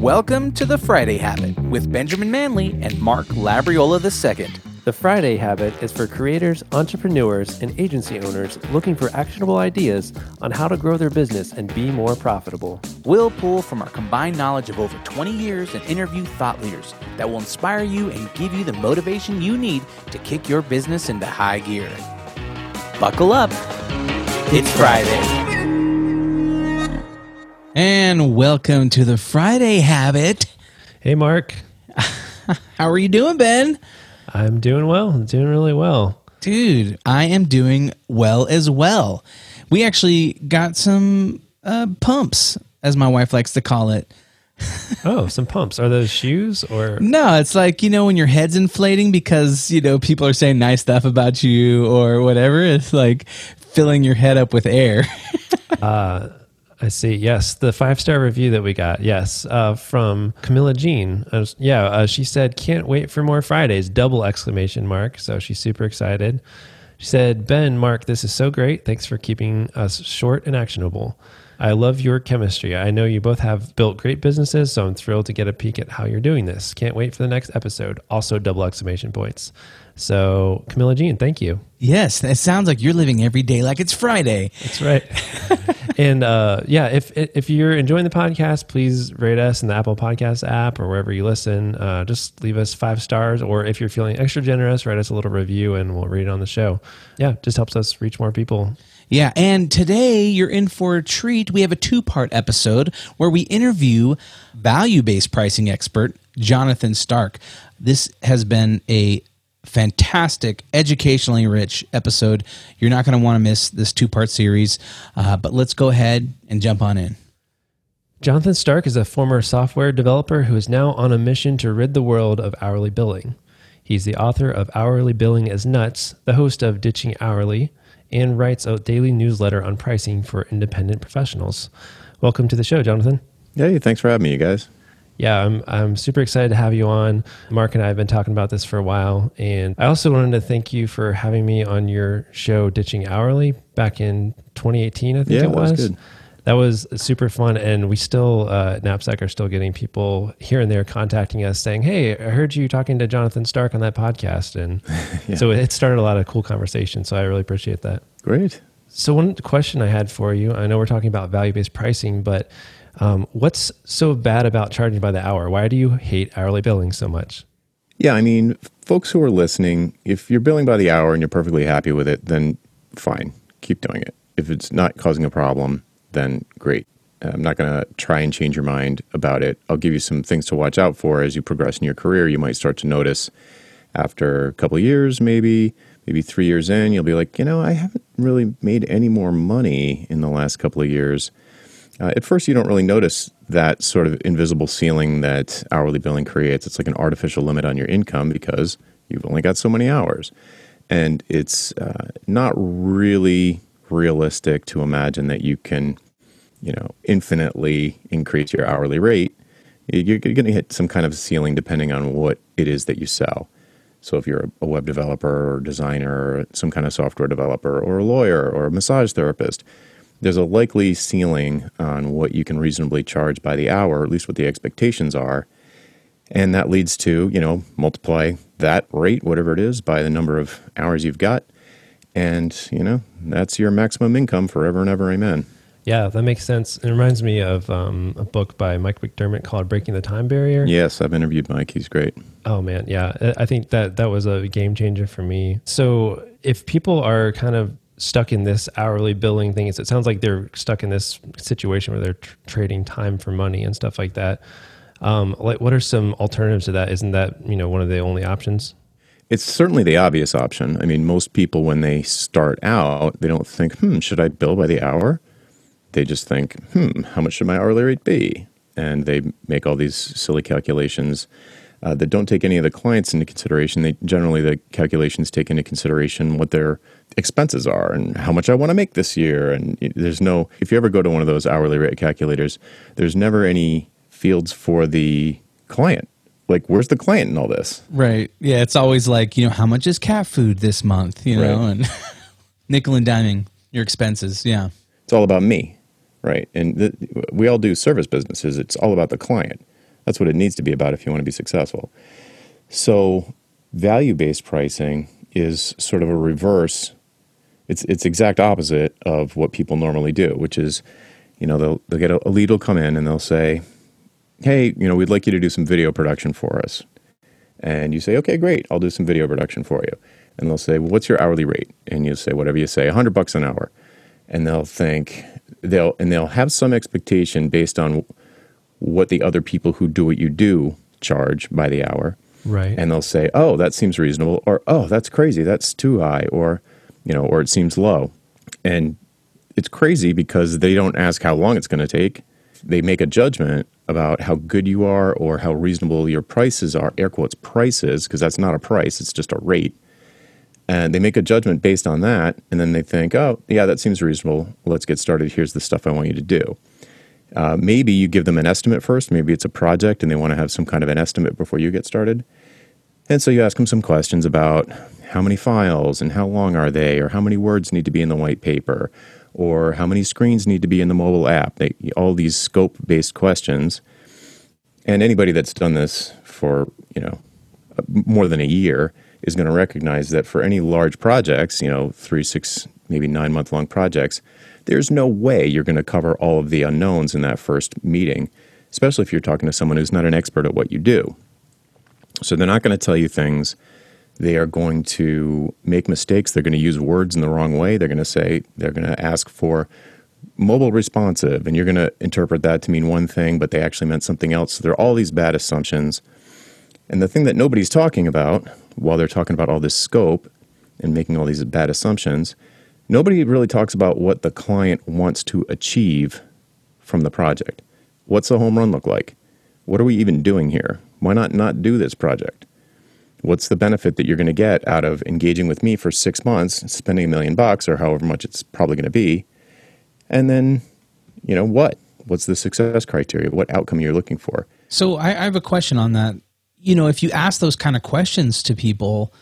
Welcome to the Friday Habit with Benjamin Manley and Mark Labriola II. The Friday Habit is for creators, entrepreneurs, and agency owners looking for actionable ideas on how to grow their business and be more profitable. We'll pull from our combined knowledge of over 20 years and interview thought leaders that will inspire you and give you the motivation you need to kick your business into high gear. Buckle up. It's Friday. And welcome to the Friday Habit. Hey, Mark. How are you doing, Ben? I'm doing well. I'm doing really well. Dude, I am doing well as well. We actually got some uh, pumps, as my wife likes to call it. Oh, some pumps. Are those shoes or? No, it's like, you know, when your head's inflating because, you know, people are saying nice stuff about you or whatever. It's like filling your head up with air. Uh, I see. Yes, the five star review that we got. Yes, uh, from Camilla Jean. Uh, yeah, uh, she said, "Can't wait for more Fridays!" Double exclamation mark. So she's super excited. She said, "Ben, Mark, this is so great. Thanks for keeping us short and actionable. I love your chemistry. I know you both have built great businesses, so I'm thrilled to get a peek at how you're doing this. Can't wait for the next episode." Also, double exclamation points. So, Camilla Jean, thank you. yes, it sounds like you're living every day like it's Friday. That's right. and uh, yeah, if if you're enjoying the podcast, please rate us in the Apple Podcast app or wherever you listen. Uh, just leave us five stars, or if you're feeling extra generous, write us a little review and we'll read it on the show. Yeah, just helps us reach more people. Yeah, and today you're in for a treat. We have a two part episode where we interview value based pricing expert Jonathan Stark. This has been a fantastic, educationally rich episode. You're not going to want to miss this two part series, uh, but let's go ahead and jump on in. Jonathan Stark is a former software developer who is now on a mission to rid the world of hourly billing. He's the author of Hourly Billing is Nuts, the host of Ditching Hourly, and writes a daily newsletter on pricing for independent professionals. Welcome to the show, Jonathan. Hey, thanks for having me, you guys. Yeah, I'm I'm super excited to have you on. Mark and I have been talking about this for a while, and I also wanted to thank you for having me on your show, Ditching Hourly, back in 2018. I think Yeah, it that was was. good. That was super fun, and we still uh, Knapsack are still getting people here and there contacting us saying, "Hey, I heard you talking to Jonathan Stark on that podcast," and so it started a lot of cool conversations So I really appreciate that. Great. So one question I had for you, I know we're talking about value-based pricing, but um, what's so bad about charging by the hour? Why do you hate hourly billing so much? Yeah, I mean, folks who are listening, if you're billing by the hour and you're perfectly happy with it, then fine, keep doing it. If it's not causing a problem, then great. I'm not going to try and change your mind about it. I'll give you some things to watch out for as you progress in your career. You might start to notice after a couple years, maybe, maybe three years in, you'll be like, you know, I haven't really made any more money in the last couple of years. Uh, at first, you don't really notice that sort of invisible ceiling that hourly billing creates. It's like an artificial limit on your income because you've only got so many hours. And it's uh, not really realistic to imagine that you can, you know, infinitely increase your hourly rate. You're going to hit some kind of ceiling depending on what it is that you sell. So if you're a web developer or designer or some kind of software developer or a lawyer or a massage therapist, there's a likely ceiling on what you can reasonably charge by the hour, at least what the expectations are. And that leads to, you know, multiply that rate, whatever it is, by the number of hours you've got. And, you know, that's your maximum income forever and ever. Amen. Yeah, that makes sense. It reminds me of um, a book by Mike McDerment called Breaking the Time Barrier. Yes, I've interviewed Mike. He's great. Oh man, yeah. I- I think that that was a game changer for me. So if people are kind of stuck in this hourly billing thing, it sounds like they're stuck in this situation where they're tr- trading time for money and stuff like that. Um, like, what are some alternatives to that? Isn't that you know one of the only options? It's certainly the obvious option. I mean, most people, when they start out, they don't think, hmm, should I bill by the hour? They just think, hmm, how much should my hourly rate be? And they make all these silly calculations uh, that don't take any of the clients into consideration. They generally the calculations take into consideration what their expenses are and how much I want to make this year. And there's no, if you ever go to one of those hourly rate calculators, there's never any fields for the client. Like, where's the client in all this? Right. Yeah. It's always like, you know, how much is cat food this month, you know, Right. and nickel and diming your expenses. Yeah. It's all about me, right? And th- we all do service businesses. It's all about the client. That's what it needs to be about if you want to be successful. So, value based pricing is sort of a reverse. It's it's exact opposite of what people normally do, which is, you know, they'll they'll get a, a lead will come in and they'll say, "Hey, you know, we'd like you to do some video production for us," and you say, "Okay, great, I'll do some video production for you." And they'll say, well, "What's your hourly rate?" And you say, "Whatever you say, hundred bucks an hour." And they'll think they'll and they'll have some expectation based on what the other people who do what you do charge by the hour Right. and they'll say, "Oh, that seems reasonable," or "Oh, that's crazy. That's too high," or you know, or it seems low. And it's crazy because they don't ask how long it's going to take. They make a judgment about how good you are or how reasonable your prices are. Air quotes prices because that's not a price; it's just a rate. And they make a judgment based on that, and then they think, "Oh, yeah, that seems reasonable. Let's get started. Here's the stuff I want you to do." Uh, maybe you give them an estimate first. Maybe it's a project and they want to have some kind of an estimate before you get started. And so you ask them some questions about how many files and how long are they, or how many words need to be in the white paper, or how many screens need to be in the mobile app. They, all these scope based questions. And anybody that's done this for, you know, more than a year is going to recognize that for any large projects, you know, three, six, maybe nine month long projects, there's no way you're going to cover all of the unknowns in that first meeting, especially if you're talking to someone who's not an expert at what you do. So they're not going to tell you things. They are going to make mistakes. They're going to use words in the wrong way. They're going to say, they're going to ask for mobile responsive, and you're going to interpret that to mean one thing, but they actually meant something else. So there are all these bad assumptions. And the thing that nobody's talking about while they're talking about all this scope and making all these bad assumptions, nobody really talks about what the client wants to achieve from the project. What's a home run look like? What are we even doing here? Why not not do this project? What's the benefit that you're going to get out of engaging with me for six months, spending a million bucks or however much it's probably going to be? And then, you know, what? What's the success criteria? What outcome you're looking for? So I, I have a question on that. You know, if you ask those kind of questions to people,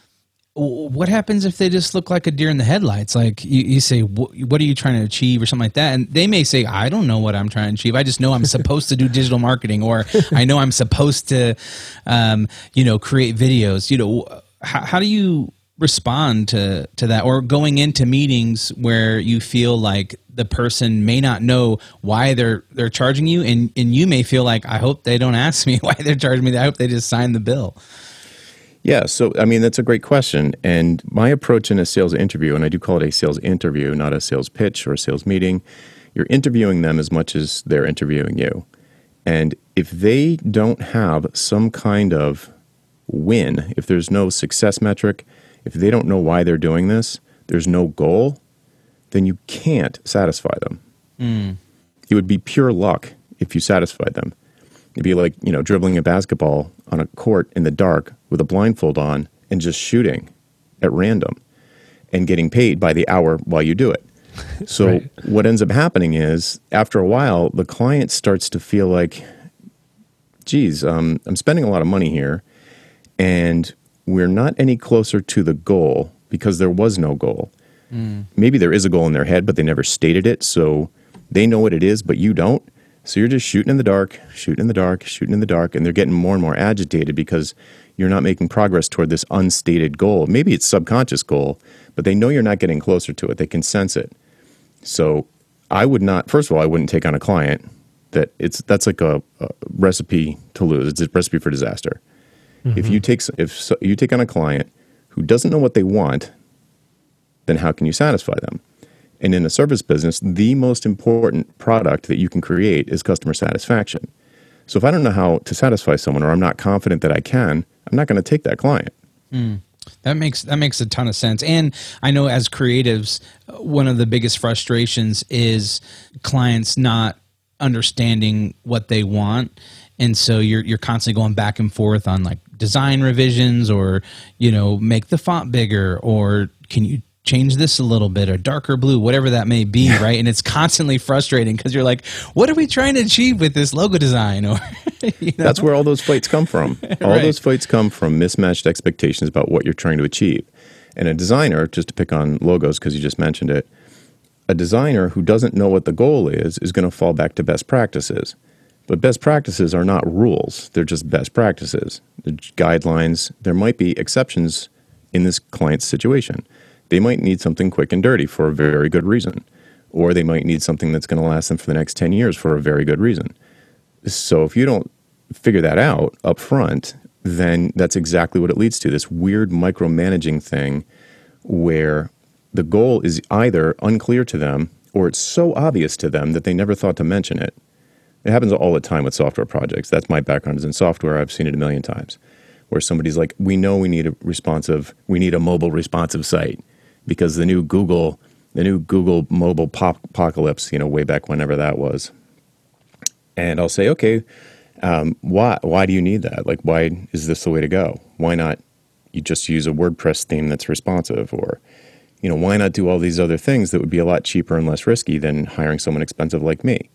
what happens if they just look like a deer in the headlights? Like you, you say, "Wh- what are you trying to achieve or something like that? And they may say, I don't know what I'm trying to achieve. I just know I'm supposed to do digital marketing or I know I'm supposed to, um, you know, create videos. You know, how, how do you respond to, to that or going into meetings where you feel like the person may not know why they're they're charging you and and you may feel like I hope they don't ask me why they're charging me I hope they just sign the bill. Yeah, so I mean that's a great question, and my approach in a sales interview, and I do call it a sales interview, not a sales pitch or a sales meeting. You're interviewing them as much as they're interviewing you, and if they don't have some kind of win, if there's no success metric, if they don't know why they're doing this, there's no goal, then you can't satisfy them. Mm. It would be pure luck if you satisfied them. It'd be like, you know, dribbling a basketball on a court in the dark with a blindfold on and just shooting at random and getting paid by the hour while you do it. So Right. what ends up happening is after a while, the client starts to feel like, geez, um, I'm spending a lot of money here and we're not any closer to the goal because there was no goal. Maybe there is a goal in their head, but they never stated it. So they know what it is, but you don't. So you're just shooting in the dark, shooting in the dark, shooting in the dark, and they're getting more and more agitated because you're not making progress toward this unstated goal. Maybe it's subconscious goal, but they know you're not getting closer to it. They can sense it. So I would not. First of all, I wouldn't take on a client that it's that's like a, a recipe to lose. It's a recipe for disaster. If mm-hmm. you take if so, you take on a client who doesn't know what they want, then how can you satisfy them? And in a service business, the most important product that you can create is customer satisfaction. So if I don't know how to satisfy someone or I'm not confident that I can, I'm not going to take that client. Hmm. That makes that makes a ton of sense. And I know as creatives, one of the biggest frustrations is clients not understanding what they want. And so you're you're constantly going back and forth on like design revisions or, you know, make the font bigger or can you change this a little bit or darker blue, whatever that may be, right? And it's constantly frustrating because you're like, what are we trying to achieve with this logo design? Or you know? That's where all those fights come from. All Right. those fights come from mismatched expectations about what you're trying to achieve. And a designer, just to pick on logos because you just mentioned it, a designer who doesn't know what the goal is is going to fall back to best practices But best practices are not rules, they're just best practices. The guidelines, there might be exceptions in this client's situation. They might need something quick and dirty for a very good reason, or they might need something that's going to last them for the next 10 years for a very good reason. So if you don't figure that out up front, then that's exactly what it leads to this weird micromanaging thing where the goal is either unclear to them or it's so obvious to them that they never thought to mention it. It happens all the time with software projects. That's my background is in software. I've seen it a million times where somebody's like, we know we need a responsive, we need a mobile responsive site because the new Google, the new Google mobile pop- apocalypse, you know, way back whenever that was. And I'll say, okay, um, why why do you need that? Like, why is this the way to go? Why not you just use a WordPress theme that's responsive, or you know, why not do all these other things that would be a lot cheaper and less risky than hiring someone expensive like me?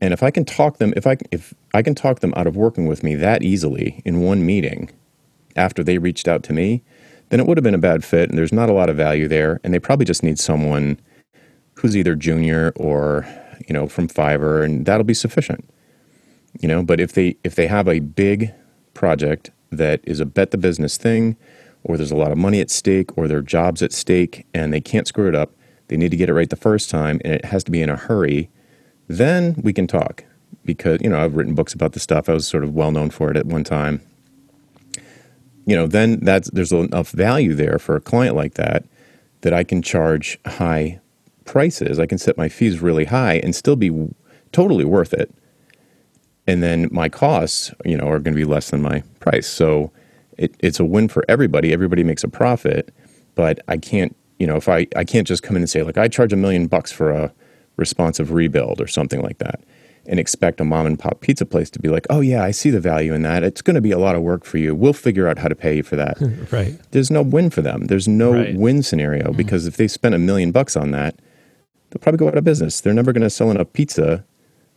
And if I can talk them, if I if I can talk them out of working with me that easily in one meeting, after they reached out to me, then it would have been a bad fit, and there's not a lot of value there, and they probably just need someone who's either junior or you know from Fiverr, and that'll be sufficient. You know, but if they if they have a big project that is a bet the business thing, or there's a lot of money at stake, or their jobs at stake, and they can't screw it up, they need to get it right the first time, and it has to be in a hurry, then we can talk. Because you know I've written books about the stuff. I was sort of well known for it at one time. You know, then that's there's enough value there for a client like that that I can charge high prices. I can set my fees really high and still be totally worth it and then my costs, you know, are going to be less than my price. So it, it's a win for everybody. Everybody makes a profit, but I can't, you know, if I I can't just come in and say like I charge a million bucks for a responsive rebuild or something like that, and expect a mom and pop pizza place to be like, oh yeah, I see the value in that. It's going to be a lot of work for you. We'll figure out how to pay you for that. right. There's no win for them. There's no Right. win scenario mm-hmm. because if they spend a million bucks on that, they'll probably go out of business. They're never going to sell enough pizza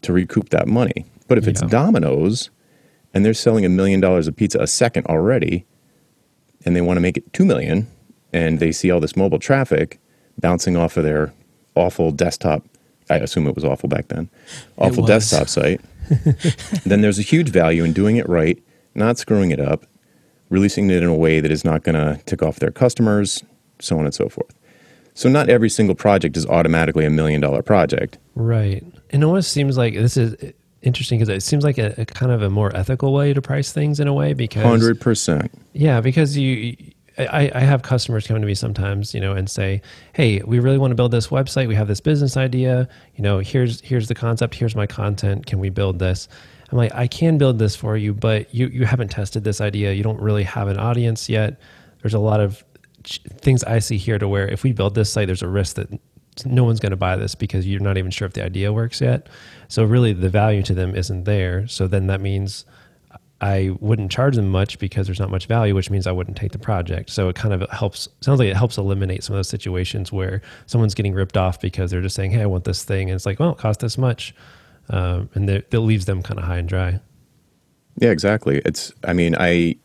to recoup that money. But if it's Domino's and they're selling a million dollars of pizza a second already, and they want to make it two million, and they see all this mobile traffic bouncing off of their awful desktop, I assume it was awful back then, awful desktop site, then there's a huge value in doing it right, not screwing it up, releasing it in a way that is not going to tick off their customers, so on and so forth. So not every single project is automatically a million dollar project. Right. And it almost seems like this is interesting because it seems like a, a kind of a more ethical way to price things in a way because Hundred percent. Yeah, because you, I, I have customers come to me sometimes, you know, and say, "Hey, we really want to build this website. We have this business idea. You know, here's here's the concept. Here's my content. Can we build this?" I'm like, "I can build this for you, but you you haven't tested this idea. You don't really have an audience yet. There's a lot of ch- things I see here to where if we build this site, there's a risk that no one's going to buy this because you're not even sure if the idea works yet. So really, the value to them isn't there. So then that means." I wouldn't charge them much because there's not much value, which means I wouldn't take the project. So it kind of helps. Sounds like it helps eliminate some of those situations where someone's getting ripped off because they're just saying, "Hey, I want this thing," and it's like, "Well, it costs this much," um, and that leaves them kind of high and dry. Yeah, exactly. It's. I mean, I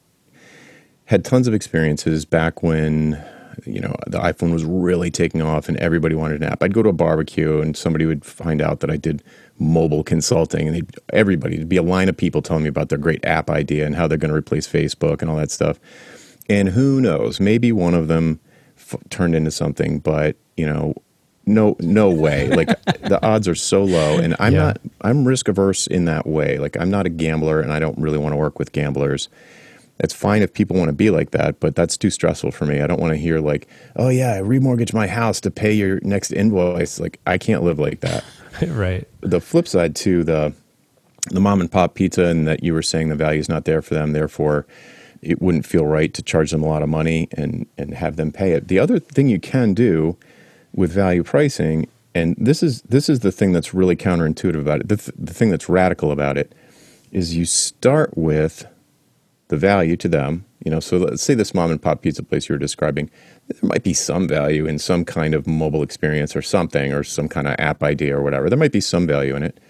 had tons of experiences back when you know the iPhone was really taking off and everybody wanted an app. I'd go to a barbecue and somebody would find out that I did mobile consulting, and they'd, everybody would be a line of people telling me about their great app idea and how they're going to replace Facebook and all that stuff. And who knows? Maybe one of them f- turned into something, but you know. No, no way. Like the odds are so low, and I'm Yeah. not. I'm risk averse in that way. Like I'm not a gambler, and I don't really want to work with gamblers it's fine if people want to be like that, but that's too stressful for me. I don't want to hear like, "Oh yeah, I remortgage my house to pay your next invoice." Like I can't live like that. right. the flip side to the the mom and pop pizza and that you were saying the value is not there for them, therefore it wouldn't feel right to charge them a lot of money and and have them pay it. The other thing you can do with value pricing, and this is this is the thing that's really counterintuitive about it. The, th- the thing that's radical about it is you start with the value to them. You know, so let's say this mom and pop pizza place you were describing, there might be some value in some kind of mobile experience or something, or some kind of app idea or whatever. There might be some value in it.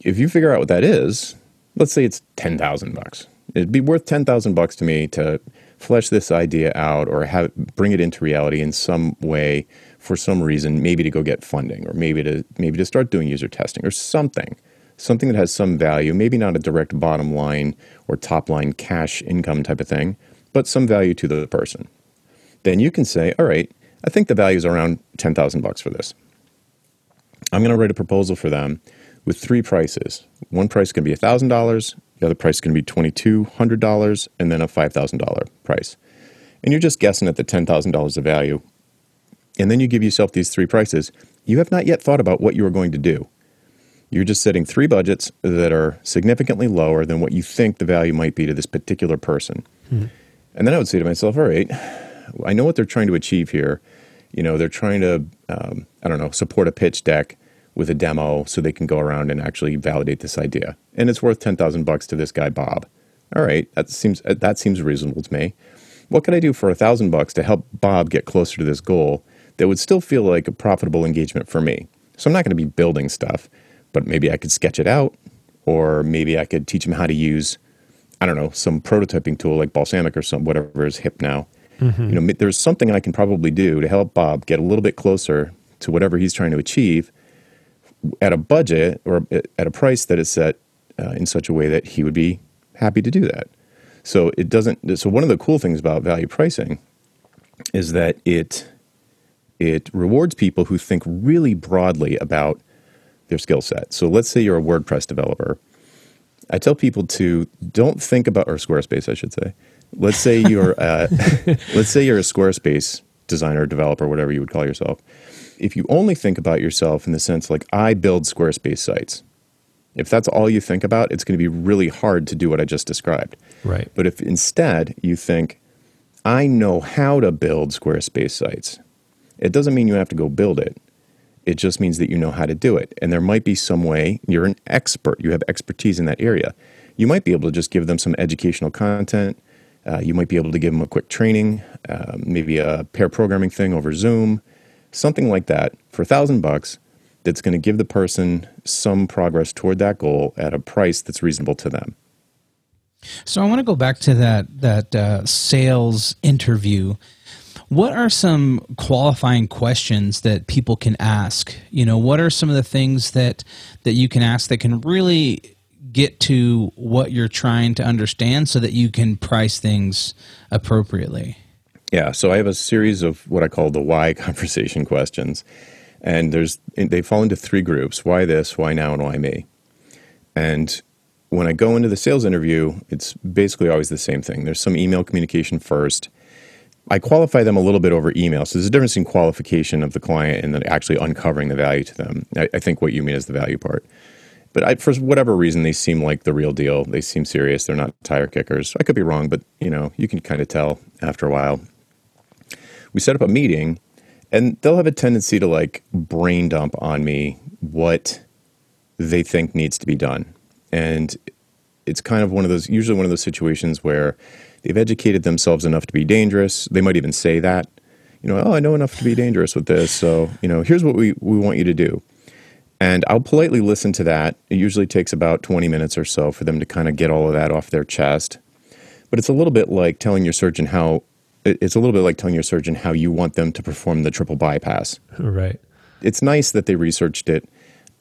If you figure out what that is, let's say it's ten thousand bucks. It'd be worth ten thousand bucks to me to flesh this idea out or have bring it into reality in some way for some reason, maybe to go get funding or maybe to maybe to start doing user testing or something something that has some value, maybe not a direct bottom line or top line cash income type of thing, but some value to the person. Then you can say, all right, I think the value is around 10,000 bucks for this. I'm going to write a proposal for them with three prices. One price can be $1,000, the other price can be $2,200, and then a $5,000 price. And you're just guessing at the $10,000 of value. And then you give yourself these three prices. You have not yet thought about what you are going to do. You're just setting three budgets that are significantly lower than what you think the value might be to this particular person. Hmm. And then I would say to myself, all right, I know what they're trying to achieve here. You know, they're trying to, um, I don't know, support a pitch deck with a demo so they can go around and actually validate this idea. And it's worth 10,000 bucks to this guy, Bob. All right, that seems, that seems reasonable to me. What can I do for a thousand bucks to help Bob get closer to this goal that would still feel like a profitable engagement for me? So I'm not going to be building stuff, but maybe I could sketch it out, or maybe I could teach him how to use, I don't know, some prototyping tool like Balsamiq or some whatever is hip now. Mm-hmm. You know, there's something I can probably do to help Bob get a little bit closer to whatever he's trying to achieve at a budget or at a price that is set uh, in such a way that he would be happy to do that. So it doesn't. So one of the cool things about value pricing is that it it rewards people who think really broadly about their skill set. So let's say you're a WordPress developer. I tell people to don't think about or Squarespace, I should say. Let's say you're a, let's say you're a Squarespace designer, developer, whatever you would call yourself. If you only think about yourself in the sense like I build Squarespace sites, if that's all you think about, it's going to be really hard to do what I just described. Right. But if instead you think, I know how to build Squarespace sites, it doesn't mean you have to go build it. It just means that you know how to do it. And there might be some way, you're an expert, you have expertise in that area. You might be able to just give them some educational content. Uh, you might be able to give them a quick training, uh, maybe a pair programming thing over Zoom, something like that for a thousand bucks that's going to give the person some progress toward that goal at a price that's reasonable to them. So I want to go back to that that uh, sales interview. What are some qualifying questions that people can ask? You know, what are some of the things that that you can ask that can really get to what you're trying to understand so that you can price things appropriately? Yeah, so I have a series of what I call the why conversation questions. And there's they fall into three groups: why this, why now, and why me. And when I go into the sales interview, it's basically always the same thing. There's some email communication first. I qualify them a little bit over email. So there's a difference in qualification of the client and then actually uncovering the value to them. I, I think what you mean is the value part. But I, for whatever reason, they seem like the real deal. They seem serious. They're not tire kickers. I could be wrong, but you know, you can kind of tell after a while. We set up a meeting and they'll have a tendency to like brain dump on me what they think needs to be done. And it's kind of one of those, usually one of those situations where they've educated themselves enough to be dangerous. They might even say that, you know, oh, I know enough to be dangerous with this. So, you know, here's what we, we want you to do. And I'll politely listen to that. It usually takes about 20 minutes or so for them to kind of get all of that off their chest. But it's a little bit like telling your surgeon how it's a little bit like telling your surgeon how you want them to perform the triple bypass. Right. It's nice that they researched it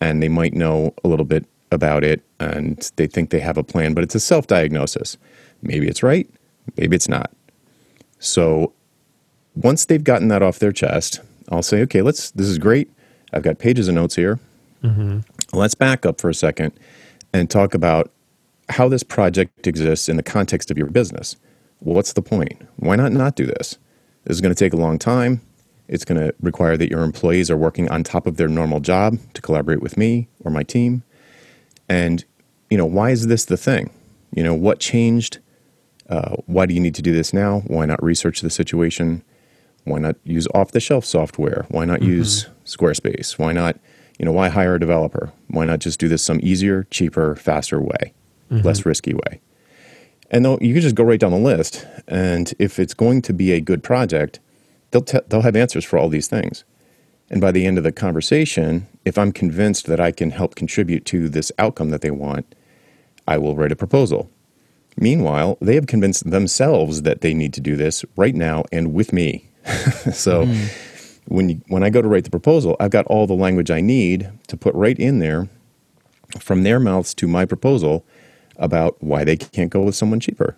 and they might know a little bit about it and they think they have a plan, but it's a self diagnosis. Maybe it's right, maybe it's not. So once they've gotten that off their chest, I'll say, okay, let's, this is great. I've got pages of notes here. Mm-hmm. Let's back up for a second and talk about how this project exists in the context of your business what's the point? Why not not do this? This is going to take a long time. It's going to require that your employees are working on top of their normal job to collaborate with me or my team. And, you know, why is this the thing? You know, what changed? Uh, why do you need to do this now? Why not research the situation? Why not use off the shelf software? Why not mm-hmm. use Squarespace? Why not, you know, why hire a developer? Why not just do this some easier, cheaper, faster way, mm-hmm. less risky way? And you can just go right down the list. And if it's going to be a good project, they'll, te- they'll have answers for all these things. And by the end of the conversation, if I'm convinced that I can help contribute to this outcome that they want, I will write a proposal. Meanwhile, they have convinced themselves that they need to do this right now and with me. so mm. when, you, when I go to write the proposal, I've got all the language I need to put right in there from their mouths to my proposal about why they can't go with someone cheaper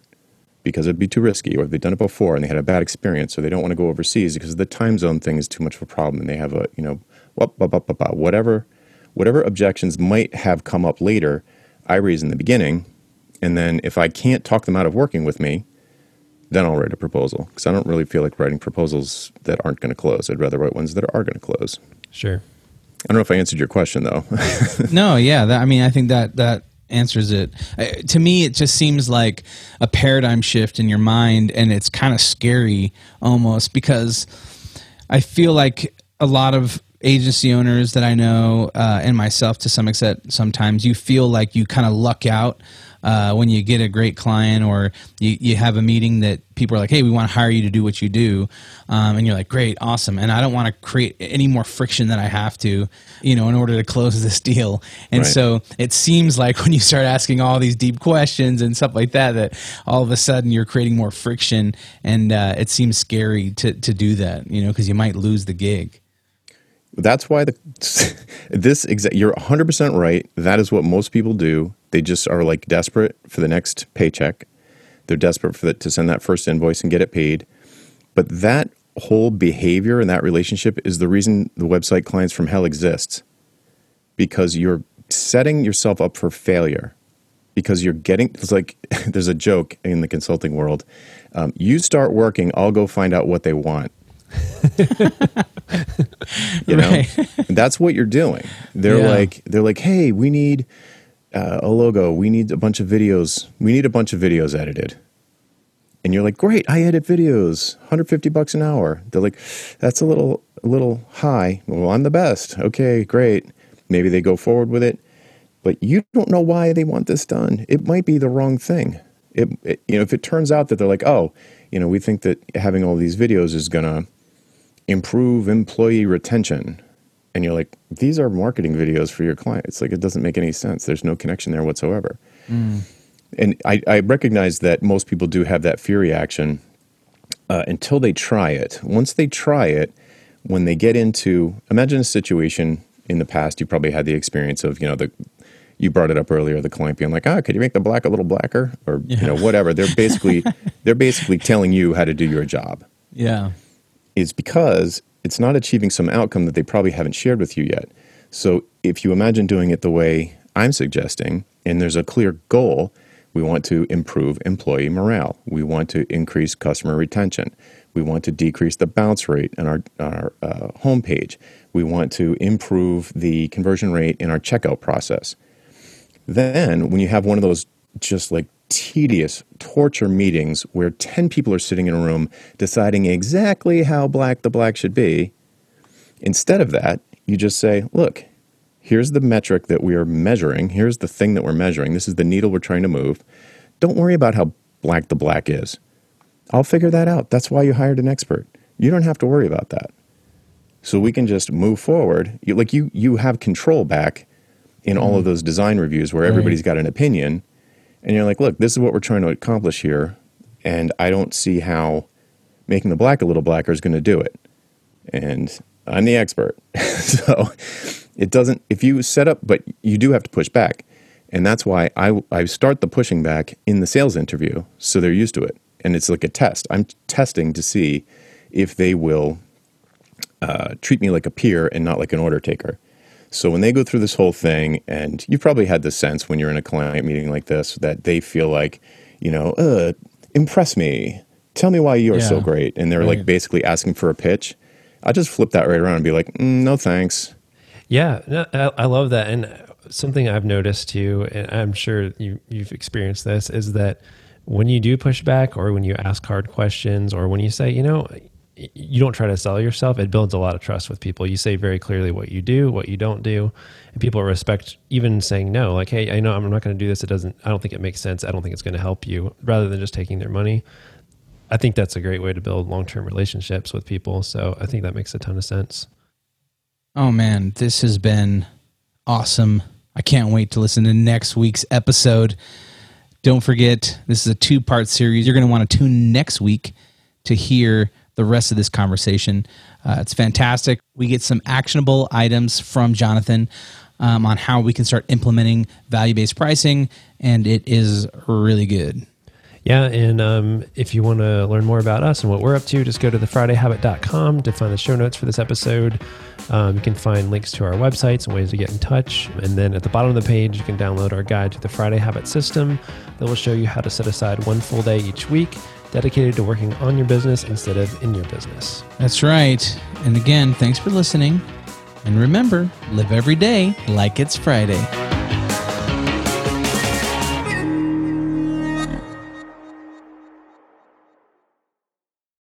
because it'd be too risky, or they've done it before and they had a bad experience, or they don't want to go overseas because the time zone thing is too much of a problem, and they have a you know whatever whatever objections might have come up later. I raise in the beginning, and then if I can't talk them out of working with me, then I'll write a proposal because I don't really feel like writing proposals that aren't going to close. I'd rather write ones that are going to close. Sure. I don't know if I answered your question though. no, yeah, that, I mean, I think that that answers it. Uh, to me, it just seems like a paradigm shift in your mind, and it's kind of scary almost because I feel like a lot of agency owners that I know uh, and myself to some extent, sometimes you feel like you kind of luck out uh, when you get a great client or you, you have a meeting that people are like, hey, we want to hire you to do what you do. Um, and you're like, great, awesome. And I don't want to create any more friction than I have to, you know, in order to close this deal. And right. so it seems like when you start asking all these deep questions and stuff like that, that all of a sudden you're creating more friction. And uh, it seems scary to, to do that, you know, because you might lose the gig. That's why the this exact you're 100% right. That is what most people do. They just are like desperate for the next paycheck. They're desperate for the, to send that first invoice and get it paid. But that whole behavior and that relationship is the reason the website clients from hell exists. Because you're setting yourself up for failure. Because you're getting it's like there's a joke in the consulting world. Um, you start working, I'll go find out what they want. you know, that's what you're doing. They're yeah. like, they're like, hey, we need uh, a logo. We need a bunch of videos. We need a bunch of videos edited. And you're like, great, I edit videos, 150 bucks an hour. They're like, that's a little, a little high. Well, I'm the best. Okay, great. Maybe they go forward with it, but you don't know why they want this done. It might be the wrong thing. It, it you know, if it turns out that they're like, oh, you know, we think that having all these videos is gonna improve employee retention and you're like, these are marketing videos for your clients. Like it doesn't make any sense. There's no connection there whatsoever. Mm. And I, I, recognize that most people do have that fear reaction uh, until they try it. Once they try it, when they get into imagine a situation in the past, you probably had the experience of you know the you brought it up earlier, the client being like, ah, could you make the black a little blacker, or yeah. you know whatever. They're basically they're basically telling you how to do your job. Yeah, is because it's not achieving some outcome that they probably haven't shared with you yet. So if you imagine doing it the way I'm suggesting, and there's a clear goal, we want to improve employee morale. We want to increase customer retention. We want to decrease the bounce rate on our, our uh, homepage. We want to improve the conversion rate in our checkout process. Then, when you have one of those just like tedious torture meetings where 10 people are sitting in a room deciding exactly how black the black should be. Instead of that, you just say, look, here's the metric that we are measuring. Here's the thing that we're measuring. This is the needle we're trying to move. Don't worry about how black the black is. I'll figure that out. That's why you hired an expert. You don't have to worry about that. So we can just move forward. You, like you, you have control back in all of mm-hmm. those design reviews where everybody's got an opinion and you're like, look, this is what we're trying to accomplish here, and I don't see how making the black a little blacker is going to do it. And I'm the expert. so it doesn't, if you set up, but you do have to push back. And that's why I, I start the pushing back in the sales interview so they're used to it. And it's like a test. I'm testing to see if they will uh, treat me like a peer and not like an order taker. So when they go through this whole thing, and you've probably had the sense when you're in a client meeting like this that they feel like, you know, uh, impress me, tell me why you're yeah. so great, and they're right. like basically asking for a pitch. I just flip that right around and be like, mm, no thanks. Yeah, no, I, I love that, and something I've noticed too, and I'm sure you you've experienced this, is that when you do push back or when you ask hard questions or when you say, you know, you don't try to sell yourself, it builds a lot of trust with people. You say very clearly what you do, what you don't do, and people respect even saying no. Like, hey, I know I'm not going to do this. It doesn't. I don't think it makes sense. I don't think it's going to help you. Rather than just taking their money, I think that's a great way to build long term relationships with people. So I think that makes a ton of sense. Oh man, this has been awesome. I can't wait to listen to next week's episode. Don't forget, this is a two part series. You're going to want to tune next week to hear the rest of this conversation. Uh, it's fantastic. We get some actionable items from Jonathan. um, on how we can start implementing value based pricing, and it is really good. Yeah, and um, if you want to learn more about us and what we're up to, just go to thefridayhabit.com to find the show notes for this episode. Um, you can find links to our websites and ways to get in touch. And then at the bottom of the page, you can download our guide to the Friday Habit System that will show you how to set aside one full day each week dedicated to working on your business instead of in your business. That's right. And again, thanks for listening. And remember, live every day like it's Friday.